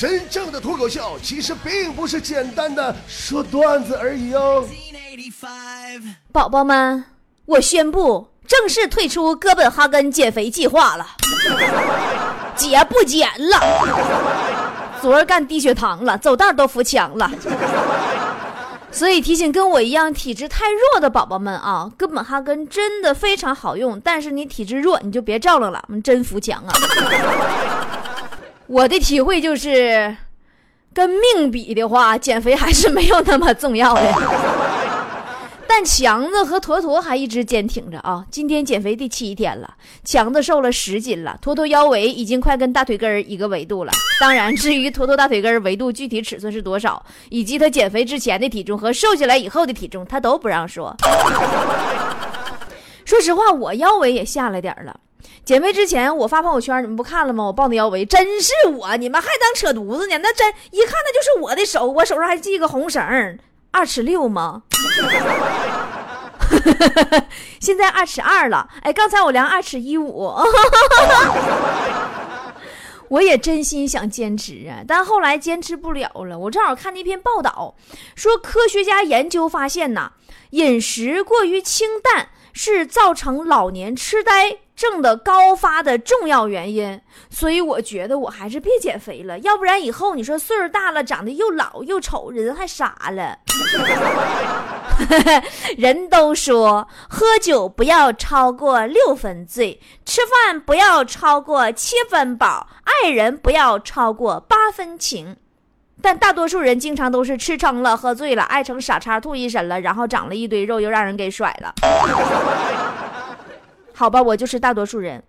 真正的脱口秀其实并不是简单的说段子而已哦。宝宝们，我宣布正式退出哥本哈根减肥计划了，姐不减了。昨儿干低血糖了，走道都扶墙了。所以提醒跟我一样体质太弱的宝宝们啊，哥本哈根真的非常好用，但是你体质弱你就别照了了，真扶墙啊！我的体会就是，跟命比的话，减肥还是没有那么重要的。但强子和坨坨还一直坚挺着啊！今天减肥第七天了，强子瘦了十斤了，坨坨腰围已经快跟大腿根儿一个维度了。当然，至于坨坨大腿根儿维度具体尺寸是多少，以及他减肥之前的体重和瘦下来以后的体重，他都不让说。说实话，我腰围也下来点了。减肥之前我发朋友圈，你们不看了吗？我报的腰围真是我，你们还当扯犊子呢？那真一看那就是我的手，我手上还系个红绳。二尺六吗？现在二尺二了。哎，刚才我量二尺一五。我也真心想坚持啊，但后来坚持不了了。我正好看那篇报道，说科学家研究发现呐，饮食过于清淡是造成老年痴呆。症的高发的重要原因，所以我觉得我还是别减肥了，要不然以后你说岁数大了，长得又老又丑，人还傻了。人都说喝酒不要超过六分醉，吃饭不要超过七分饱，爱人不要超过八分情，但大多数人经常都是吃撑了，喝醉了，爱成傻叉吐一身了，然后长了一堆肉，又让人给甩了。好吧，我就是大多数人。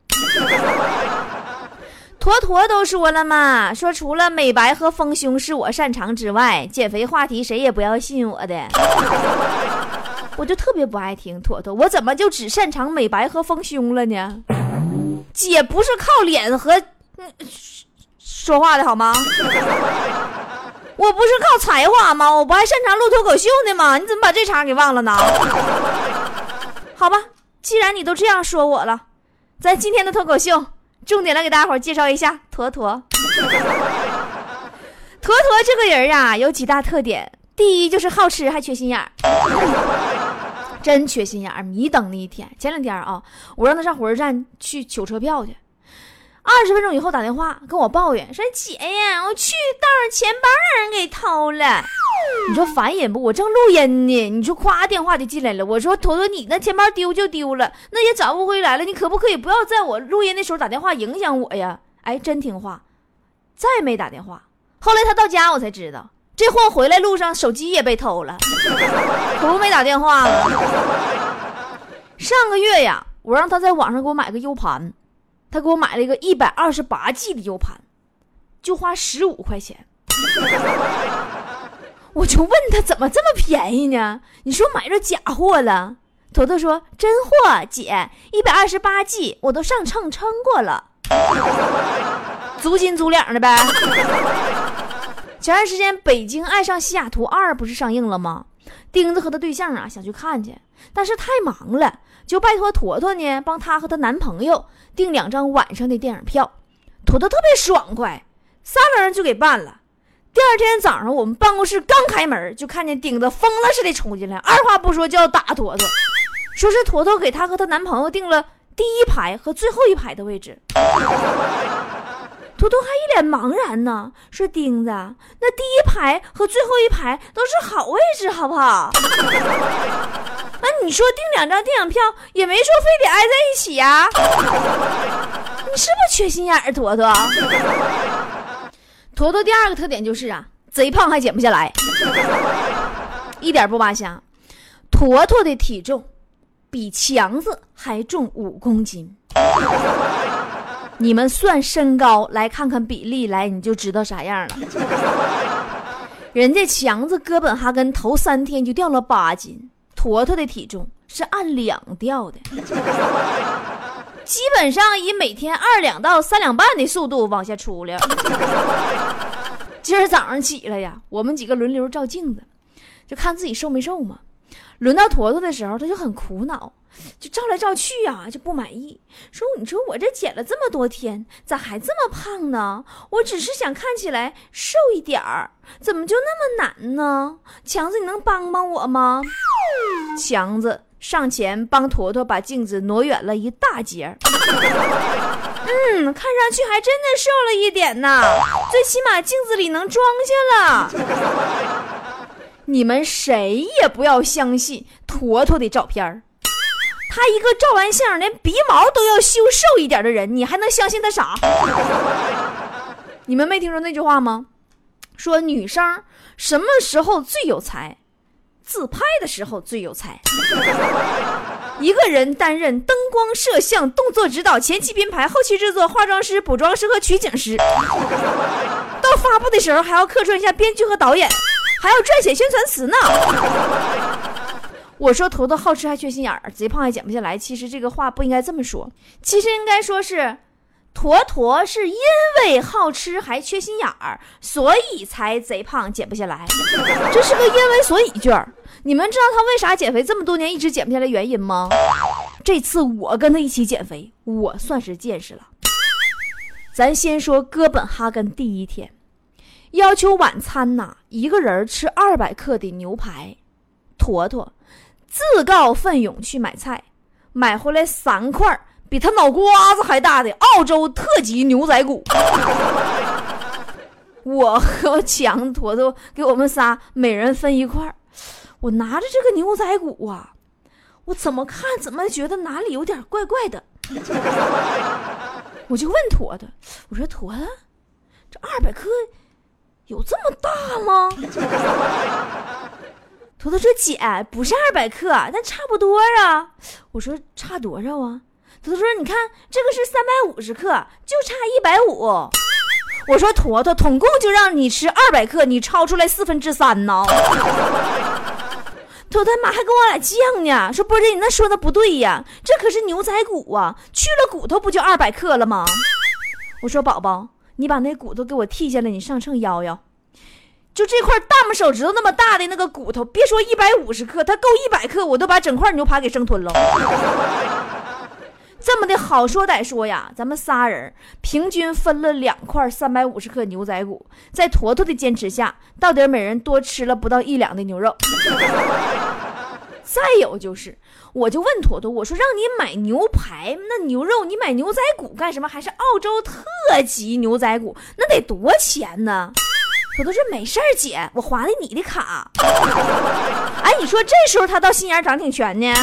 坨坨都说了嘛，说除了美白和丰胸是我擅长之外，减肥话题谁也不要信我的。我就特别不爱听坨坨，我怎么就只擅长美白和丰胸了呢？姐不是靠脸和说话的好吗？我不是靠才华吗？我不还擅长录脱口秀呢吗？你怎么把这茬给忘了呢？好吧。既然你都这样说我了，咱今天的脱口秀重点来给大家伙介绍一下坨坨。坨坨这个人啊，有几大特点。第一就是好吃，还缺心眼儿，真缺心眼儿。迷瞪那一天，前两天啊，我让他上火车站去取车票去。二十分钟以后打电话跟我抱怨说：“姐呀，我去道上钱包让人给偷了。”你说烦人不？我正录音呢，你说夸电话就进来了。我说：“坨坨，你那钱包丢就丢了，那也找不回来了。你可不可以不要在我录音的时候打电话影响我呀？”哎，真听话，再没打电话。后来他到家，我才知道这货回来路上手机也被偷了，可不没打电话。上个月呀，我让他在网上给我买个 U 盘。他给我买了一个一百二十八 G 的 U 盘，就花十五块钱。我就问他怎么这么便宜呢？你说买着假货了？坨坨说真货，姐，一百二十八 G，我都上秤称过了，足斤足两的呗。前段时间《北京爱上西雅图二》不是上映了吗？钉子和他对象啊想去看去，但是太忙了。就拜托坨坨呢，帮她和她男朋友订两张晚上的电影票。坨坨特别爽快，撒楞就给办了。第二天早上，我们办公室刚开门，就看见钉子疯了似的冲进来，二话不说就要打坨坨，说是坨坨给她和她男朋友订了第一排和最后一排的位置。坨坨还一脸茫然呢，说：“钉子，那第一排和最后一排都是好位置，好不好？”那你说订两张电影票也没说非得挨在一起呀？你是不是缺心眼儿，坨坨？坨坨第二个特点就是啊，贼胖还减不下来，一点不扒瞎。坨坨的体重比强子还重五公斤。你们算身高，来看看比例，来你就知道啥样了。人家强子哥本哈根头三天就掉了八斤，坨坨的体重是按两掉的，基本上以每天二两到三两半的速度往下出溜。今儿早上起来呀，我们几个轮流照镜子，就看自己瘦没瘦嘛。轮到坨坨的时候，他就很苦恼，就照来照去啊，就不满意，说：“你说我这减了这么多天，咋还这么胖呢？我只是想看起来瘦一点儿，怎么就那么难呢？强子，你能帮帮我吗？”强子上前帮坨坨把镜子挪远了一大截。嗯，看上去还真的瘦了一点呢，最起码镜子里能装下了。你们谁也不要相信坨坨的照片他一个照完相连鼻毛都要修瘦一点的人，你还能相信他啥？你们没听说那句话吗？说女生什么时候最有才？自拍的时候最有才。一个人担任灯光、摄像、动作指导、前期编排、后期制作、化妆师、补妆师和取景师，到发布的时候还要客串一下编剧和导演，还要撰写宣传词呢。我说坨坨好吃还缺心眼儿，贼胖还减不下来。其实这个话不应该这么说，其实应该说是，坨坨是因为好吃还缺心眼儿，所以才贼胖减不下来。这是个因为所以句儿。你们知道他为啥减肥这么多年一直减不下来原因吗？这次我跟他一起减肥，我算是见识了。咱先说哥本哈根第一天，要求晚餐呐，一个人吃二百克的牛排。坨坨自告奋勇去买菜，买回来三块比他脑瓜子还大的澳洲特级牛仔骨。我和强坨坨给我们仨每人分一块。我拿着这个牛仔骨啊，我怎么看怎么觉得哪里有点怪怪的。我就问坨坨：“我说坨坨，这二百克有这么大吗？” 坨坨说：“姐，不是二百克，但差不多啊。”我说：“差多少啊？”坨坨说：“你看这个是三百五十克，就差一百五。”我说：“坨坨，统共就让你吃二百克，你超出来四分之三呢。”坨他妈还跟我俩犟呢，说波姐你那说的不对呀，这可是牛仔骨啊，去了骨头不就二百克了吗？我说宝宝，你把那骨头给我剔下来，你上秤腰腰，就这块大拇手指头那么大的那个骨头，别说一百五十克，它够一百克，我都把整块牛排给生吞了。这么的好说歹说呀，咱们仨人平均分了两块三百五十克牛仔骨，在坨坨的坚持下，到底每人多吃了不到一两的牛肉。再有就是，我就问坨坨，我说让你买牛排，那牛肉你买牛仔骨干什么？还是澳洲特级牛仔骨，那得多钱呢？坨坨说没事儿，姐，我划的你的卡。哎，你说这时候他倒心眼长挺全呢。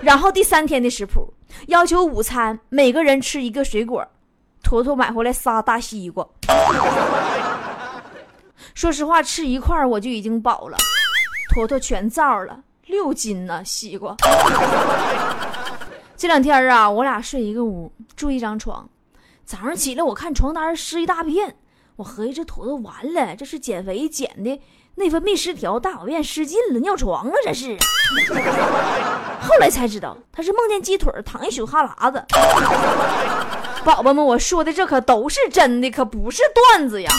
然后第三天的食谱要求午餐每个人吃一个水果，坨坨买回来仨大西瓜。说实话，吃一块我就已经饱了，坨坨全造了六斤呢西瓜。这两天啊，我俩睡一个屋，住一张床。早上起来我看床单湿一大片，我合计这坨坨完了，这是减肥减的。内分泌失调，大小便失禁了，尿床啊！这是。后来才知道，他是梦见鸡腿躺一宿哈喇子。宝宝们，我说的这可都是真的，可不是段子呀。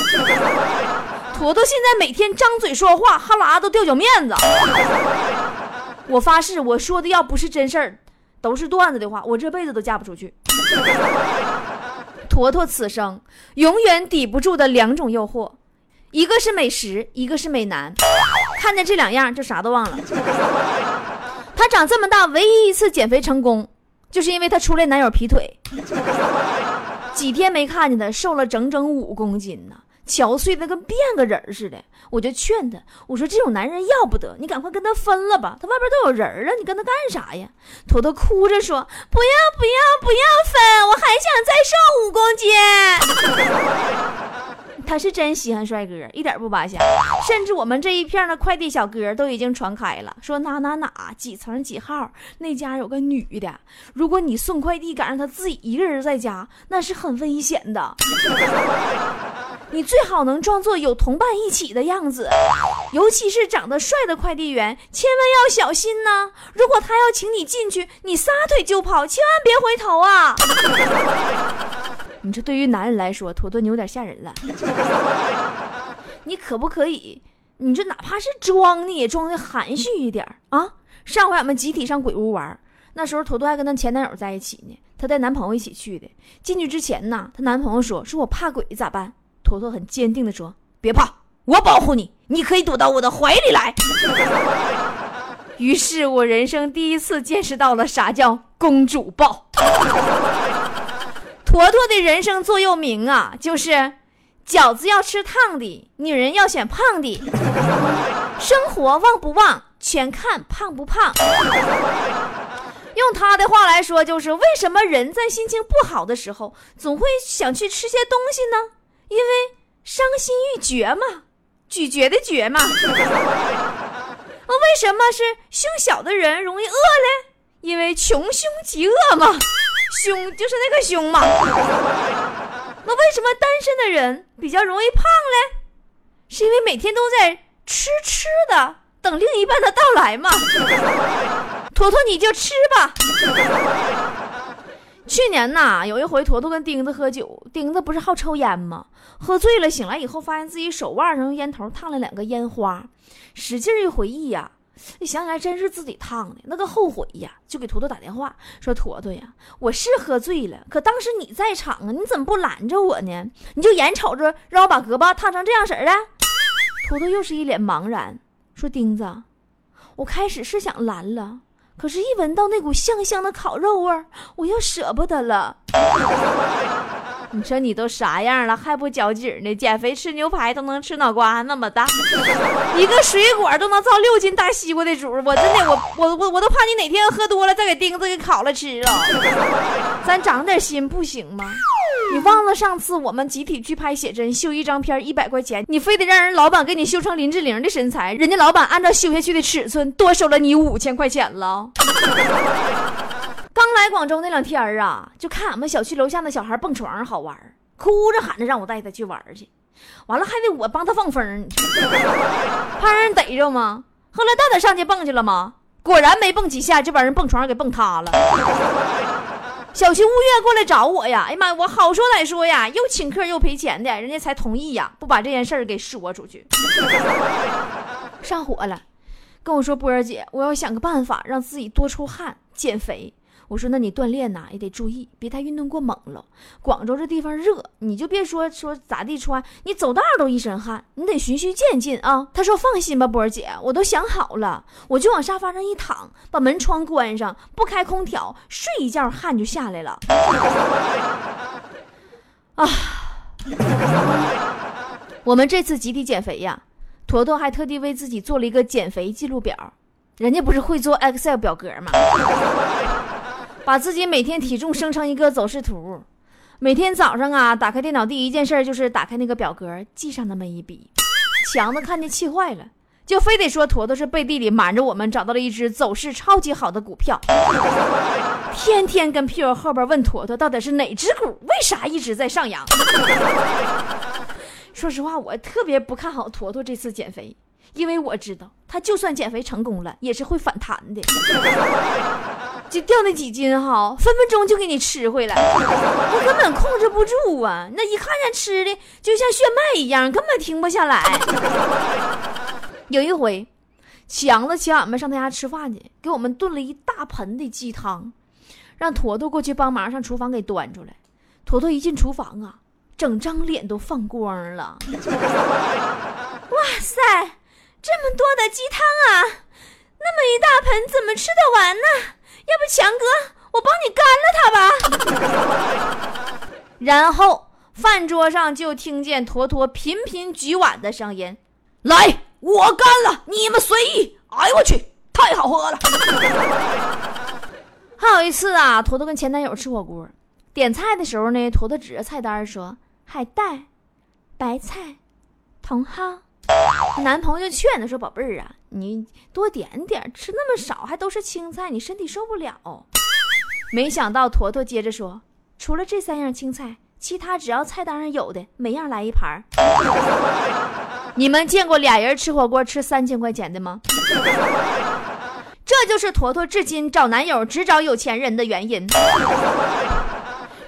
坨坨现在每天张嘴说话，哈喇都掉脚面子。我发誓，我说的要不是真事儿，都是段子的话，我这辈子都嫁不出去。坨坨此生永远抵不住的两种诱惑。一个是美食，一个是美男，看见这两样就啥都忘了。他长这么大，唯一一次减肥成功，就是因为他初恋男友劈腿，几天没看见他，瘦了整整五公斤呢，憔悴的跟变个人似的。我就劝他，我说这种男人要不得，你赶快跟他分了吧，他外边都有人了，你跟他干啥呀？坨坨哭着说：“不要不要不要分，我还想再瘦五公斤。”他是真稀罕帅哥，一点不扒瞎。甚至我们这一片的快递小哥都已经传开了，说哪哪哪几层几号那家有个女的，如果你送快递赶上他自己一个人在家，那是很危险的。你最好能装作有同伴一起的样子，尤其是长得帅的快递员，千万要小心呢。如果他要请你进去，你撒腿就跑，千万别回头啊。你这对于男人来说，坨坨你有点吓人了。你可不可以你这哪怕是装你，也装的含蓄一点啊。上回俺们集体上鬼屋玩，那时候坨坨还跟她前男友在一起呢，她带男朋友一起去的。进去之前呢，她男朋友说：“说我怕鬼咋办？”坨坨很坚定的说：“别怕，我保护你，你可以躲到我的怀里来。”于是我人生第一次见识到了啥叫公主抱。坨坨的人生座右铭啊，就是饺子要吃烫的，女人要选胖的，生活旺不旺全看胖不胖。用他的话来说，就是为什么人在心情不好的时候总会想去吃些东西呢？因为伤心欲绝嘛，咀嚼的嚼嘛。那 为什么是胸小的人容易饿嘞？因为穷凶极恶嘛，凶就是那个凶嘛。那为什么单身的人比较容易胖嘞？是因为每天都在吃吃的，等另一半的到来嘛。坨坨你就吃吧。去年呐，有一回坨坨跟钉子喝酒，钉子不是好抽烟吗？喝醉了醒来以后，发现自己手腕上用烟头烫了两个烟花。使劲一回忆呀，一想起来真是自己烫的，那个后悔呀，就给坨坨打电话说：“坨坨呀，我是喝醉了，可当时你在场啊，你怎么不拦着我呢？你就眼瞅着让我把胳膊烫成这样式的。”坨坨又是一脸茫然，说：“钉子，我开始是想拦了，可是，一闻到那股香香的烤肉味儿，我又舍不得了。”你说你都啥样了还不交劲呢？减肥吃牛排都能吃脑瓜那么大，一个水果都能造六斤大西瓜的主，我真的我我我我都怕你哪天喝多了再给钉子给烤了吃了。咱长点心不行吗？你忘了上次我们集体去拍写真，修一张片一百块钱，你非得让人老板给你修成林志玲的身材，人家老板按照修下去的尺寸多收了你五千块钱了。刚来广州那两天儿啊，就看俺们小区楼下那小孩蹦床好玩，哭着喊着让我带他去玩去，完了还得我帮他放风，怕让人逮着吗？后来到底上去蹦去了吗？果然没蹦几下就把人蹦床给蹦塌了。小区物业过来找我呀，哎呀妈，我好说歹说呀，又请客又赔钱的，人家才同意呀，不把这件事儿给说出去。上火了，跟我说波儿姐，我要想个办法让自己多出汗减肥。我说：“那你锻炼呐，也得注意，别太运动过猛了。广州这地方热，你就别说说咋地穿，你走道都一身汗，你得循序渐进啊。”他说：“放心吧，波儿姐，我都想好了，我就往沙发上一躺，把门窗关上，不开空调，睡一觉汗就下来了。”啊，我们这次集体减肥呀，坨坨还特地为自己做了一个减肥记录表，人家不是会做 Excel 表格吗？把自己每天体重生成一个走势图，每天早上啊，打开电脑第一件事就是打开那个表格，记上那么一笔。强子看见气坏了，就非得说坨坨是背地里瞒着我们找到了一只走势超级好的股票，天天跟屁股后边问坨坨到底是哪只股，为啥一直在上扬。说实话，我特别不看好坨坨这次减肥，因为我知道他就算减肥成功了，也是会反弹的。掉那几斤哈，分分钟就给你吃回来，我根本控制不住啊！那一看见吃的就像炫迈一样，根本停不下来。有一回，强子请俺们上他家吃饭去，给我们炖了一大盆的鸡汤，让坨坨过去帮忙上厨房给端出来。坨坨一进厨房啊，整张脸都放光了。哇塞，这么多的鸡汤啊，那么一大盆怎么吃得完呢？要不强哥，我帮你干了他吧。然后饭桌上就听见坨坨频频举碗的声音：“来，我干了，你们随意。”哎呦我去，太好喝了。还有一次啊，坨坨跟前男友吃火锅，点菜的时候呢，坨坨指着菜单说：“海带、白菜、茼蒿。”男朋友劝他说：“宝贝儿啊，你多点点，吃那么少还都是青菜，你身体受不了。”没想到坨坨接着说：“除了这三样青菜，其他只要菜单上有的，每样来一盘。你们见过俩人吃火锅吃三千块钱的吗？这就是坨坨至今找男友只找有钱人的原因。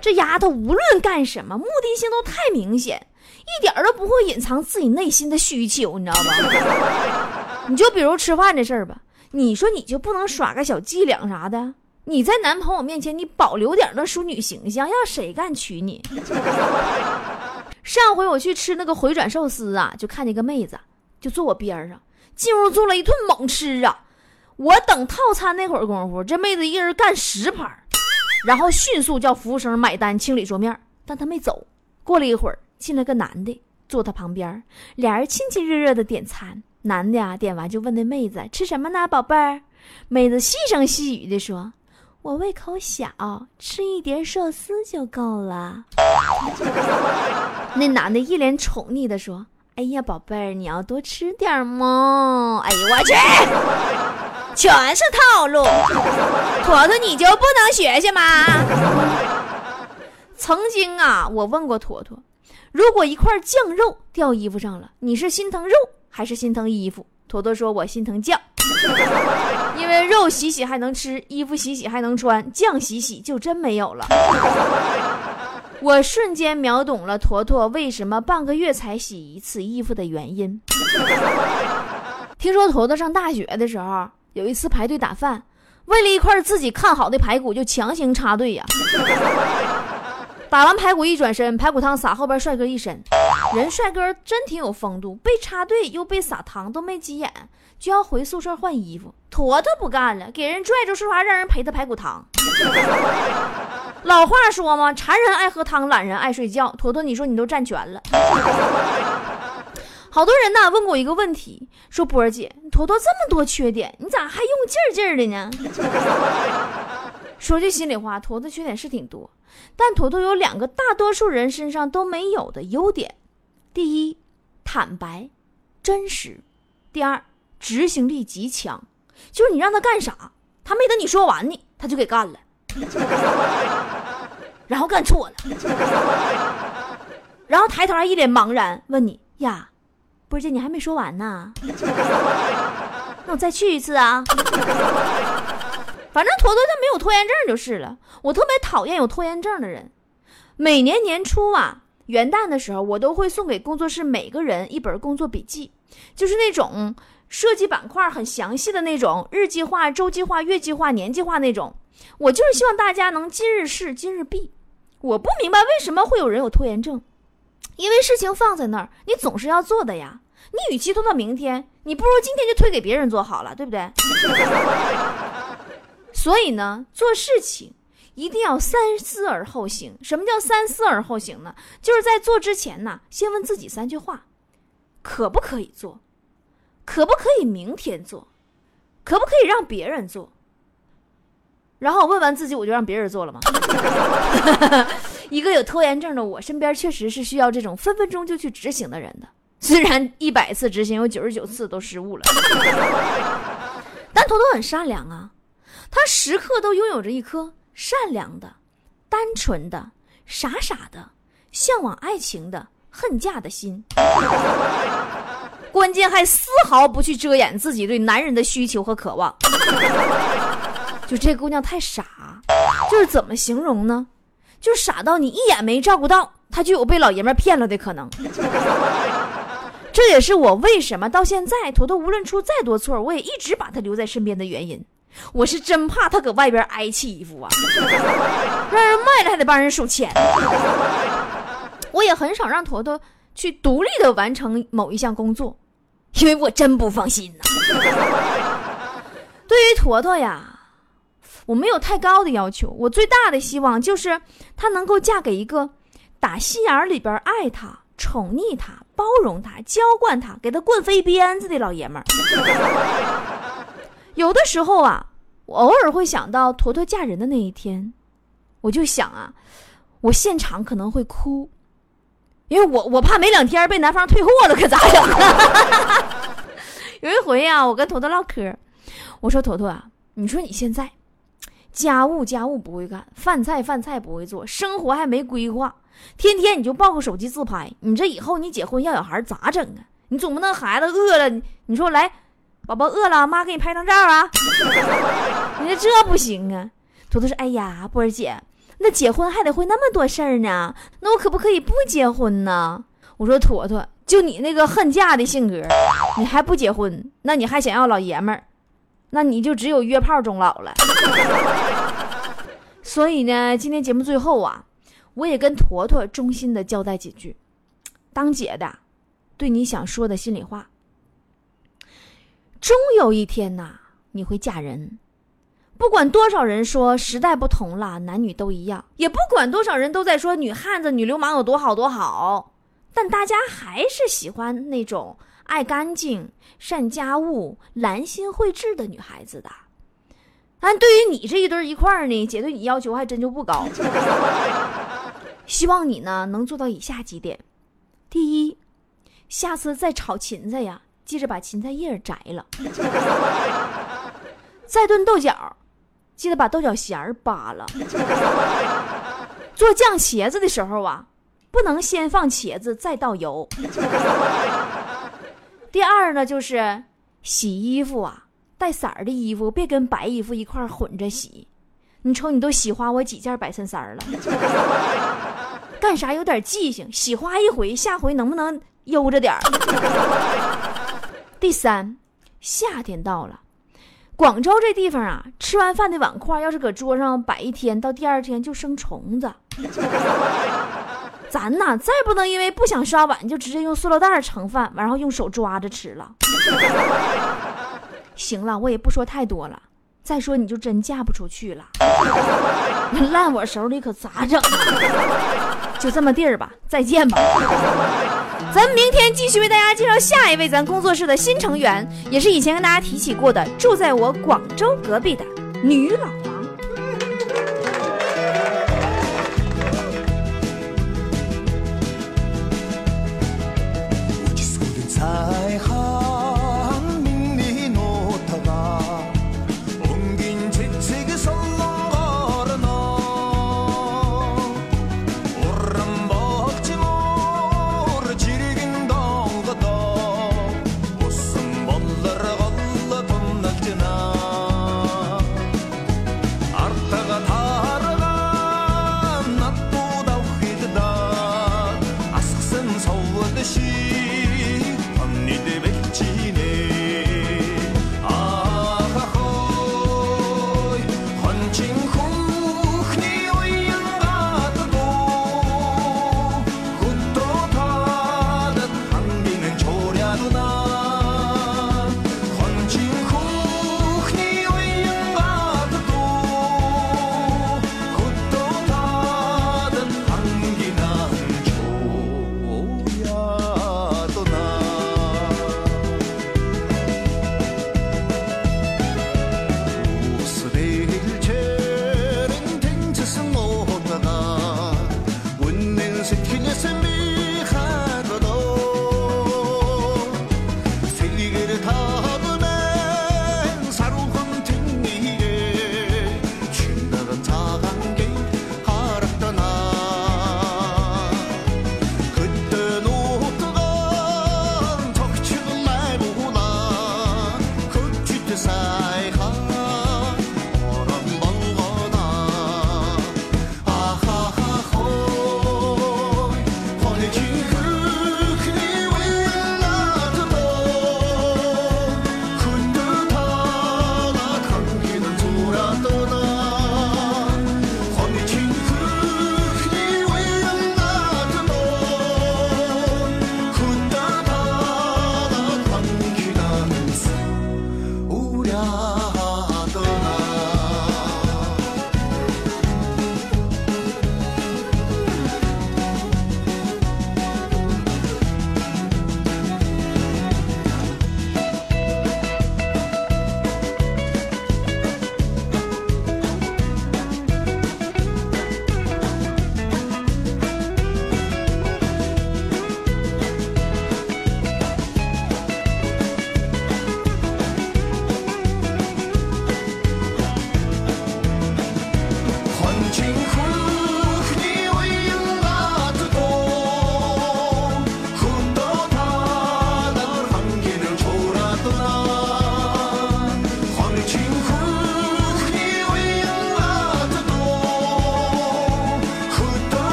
这丫头无论干什么，目的性都太明显。一点都不会隐藏自己内心的需求，你知道吧？你就比如吃饭这事儿吧，你说你就不能耍个小伎俩啥的？你在男朋友面前，你保留点那淑女形象，让谁敢娶你？上回我去吃那个回转寿司啊，就看见个妹子，就坐我边上，进屋做了一顿猛吃啊。我等套餐那会儿功夫，这妹子一人干十盘，然后迅速叫服务生买单清理桌面，但她没走。过了一会儿，进来个男的坐她旁边，俩人亲亲热热的点餐。男的啊，点完就问那妹子吃什么呢，宝贝儿？妹子细声细语的说。我胃口小，吃一碟寿司就够了。那男的一脸宠溺的说：“哎呀，宝贝儿，你要多吃点嘛。”哎呦我去，全是套路。坨坨，你就不能学学吗？曾经啊，我问过坨坨，如果一块酱肉掉衣服上了，你是心疼肉还是心疼衣服？坨坨说：“我心疼酱。”因为肉洗洗还能吃，衣服洗洗还能穿，酱洗洗就真没有了。我瞬间秒懂了坨坨为什么半个月才洗一次衣服的原因。听说坨坨上大学的时候，有一次排队打饭，为了一块自己看好的排骨，就强行插队呀。打完排骨一转身，排骨汤洒后边帅哥一身，人帅哥真挺有风度，被插队又被撒糖都没急眼。就要回宿舍换衣服，坨坨不干了，给人拽住说话，让人陪他排骨汤。老话说嘛，馋人爱喝汤，懒人爱睡觉。坨坨，你说你都占全了。好多人呐问过我一个问题，说波儿姐，坨坨这么多缺点，你咋还用劲劲的呢？说句心里话，坨坨缺点是挺多，但坨坨有两个大多数人身上都没有的优点：第一，坦白、真实；第二。执行力极强，就是你让他干啥，他没等你说完呢，他就给干了，然后干错了，然后抬头还一脸茫然问你呀，波姐你还没说完呢，那我再去一次啊。反正坨坨他没有拖延症就是了，我特别讨厌有拖延症的人。每年年初啊，元旦的时候，我都会送给工作室每个人一本工作笔记，就是那种。设计板块很详细的那种，日计划、周计划、月计划、年计划那种。我就是希望大家能今日事今日毕。我不明白为什么会有人有拖延症，因为事情放在那儿，你总是要做的呀。你与其拖到明天，你不如今天就推给别人做好了，对不对？所以呢，做事情一定要三思而后行。什么叫三思而后行呢？就是在做之前呢，先问自己三句话：可不可以做？可不可以明天做？可不可以让别人做？然后问完自己，我就让别人做了吗？一个有拖延症的我，身边确实是需要这种分分钟就去执行的人的。虽然一百次执行有九十九次都失误了，但坨坨很善良啊，他时刻都拥有着一颗善良的、单纯的、傻傻的、向往爱情的、恨嫁的心。关键还丝毫不去遮掩自己对男人的需求和渴望，就这姑娘太傻，就是怎么形容呢？就傻到你一眼没照顾到，她就有被老爷们骗了的可能。这也是我为什么到现在坨坨无论出再多错，我也一直把她留在身边的原因。我是真怕他搁外边挨欺负啊，让人卖了还得帮人数钱。我也很少让坨坨去独立的完成某一项工作。因为我真不放心呐。对于坨坨呀，我没有太高的要求，我最大的希望就是她能够嫁给一个打心眼里边爱她、宠溺她、包容她、娇惯她、给她棍飞鞭子的老爷们儿。有的时候啊，我偶尔会想到坨坨嫁人的那一天，我就想啊，我现场可能会哭。因为我我怕没两天被男方退货了，可咋整？有一回呀，我跟坨坨唠嗑，我说坨坨啊，你说你现在家务家务不会干，饭菜饭菜不会做，生活还没规划，天天你就抱个手机自拍，你这以后你结婚要小孩咋整啊？你总不能孩子饿了，你说来，宝宝饿了，妈给你拍张照啊？你说这不行啊？坨坨说，哎呀，波儿姐。那结婚还得会那么多事儿呢，那我可不可以不结婚呢？我说坨坨，就你那个恨嫁的性格，你还不结婚，那你还想要老爷们儿，那你就只有约炮终老了。所以呢，今天节目最后啊，我也跟坨坨衷心的交代几句，当姐的，对你想说的心里话。终有一天呐，你会嫁人。不管多少人说时代不同了，男女都一样，也不管多少人都在说女汉子、女流氓有多好多好，但大家还是喜欢那种爱干净、善家务、兰心慧质的女孩子的。但对于你这一对一块儿呢，姐对你要求还真就不高。希望你呢能做到以下几点：第一，下次再炒芹菜呀，记着把芹菜叶摘了；再炖豆角。记得把豆角弦儿扒了。做酱茄子的时候啊，不能先放茄子再倒油。第二呢，就是洗衣服啊，带色儿的衣服别跟白衣服一块混着洗。你瞅你都洗花我几件白衬衫了，干啥有点记性？洗花一回，下回能不能悠着点儿？第三，夏天到了。广州这地方啊，吃完饭的碗筷要是搁桌上摆一天，到第二天就生虫子。咱呐，再不能因为不想刷碗，就直接用塑料袋盛饭，然后用手抓着吃了。行了，我也不说太多了。再说你就真嫁不出去了，烂我手里可咋整？就这么地儿吧，再见吧。咱们明天继续为大家介绍下一位咱工作室的新成员，也是以前跟大家提起过的，住在我广州隔壁的女老王。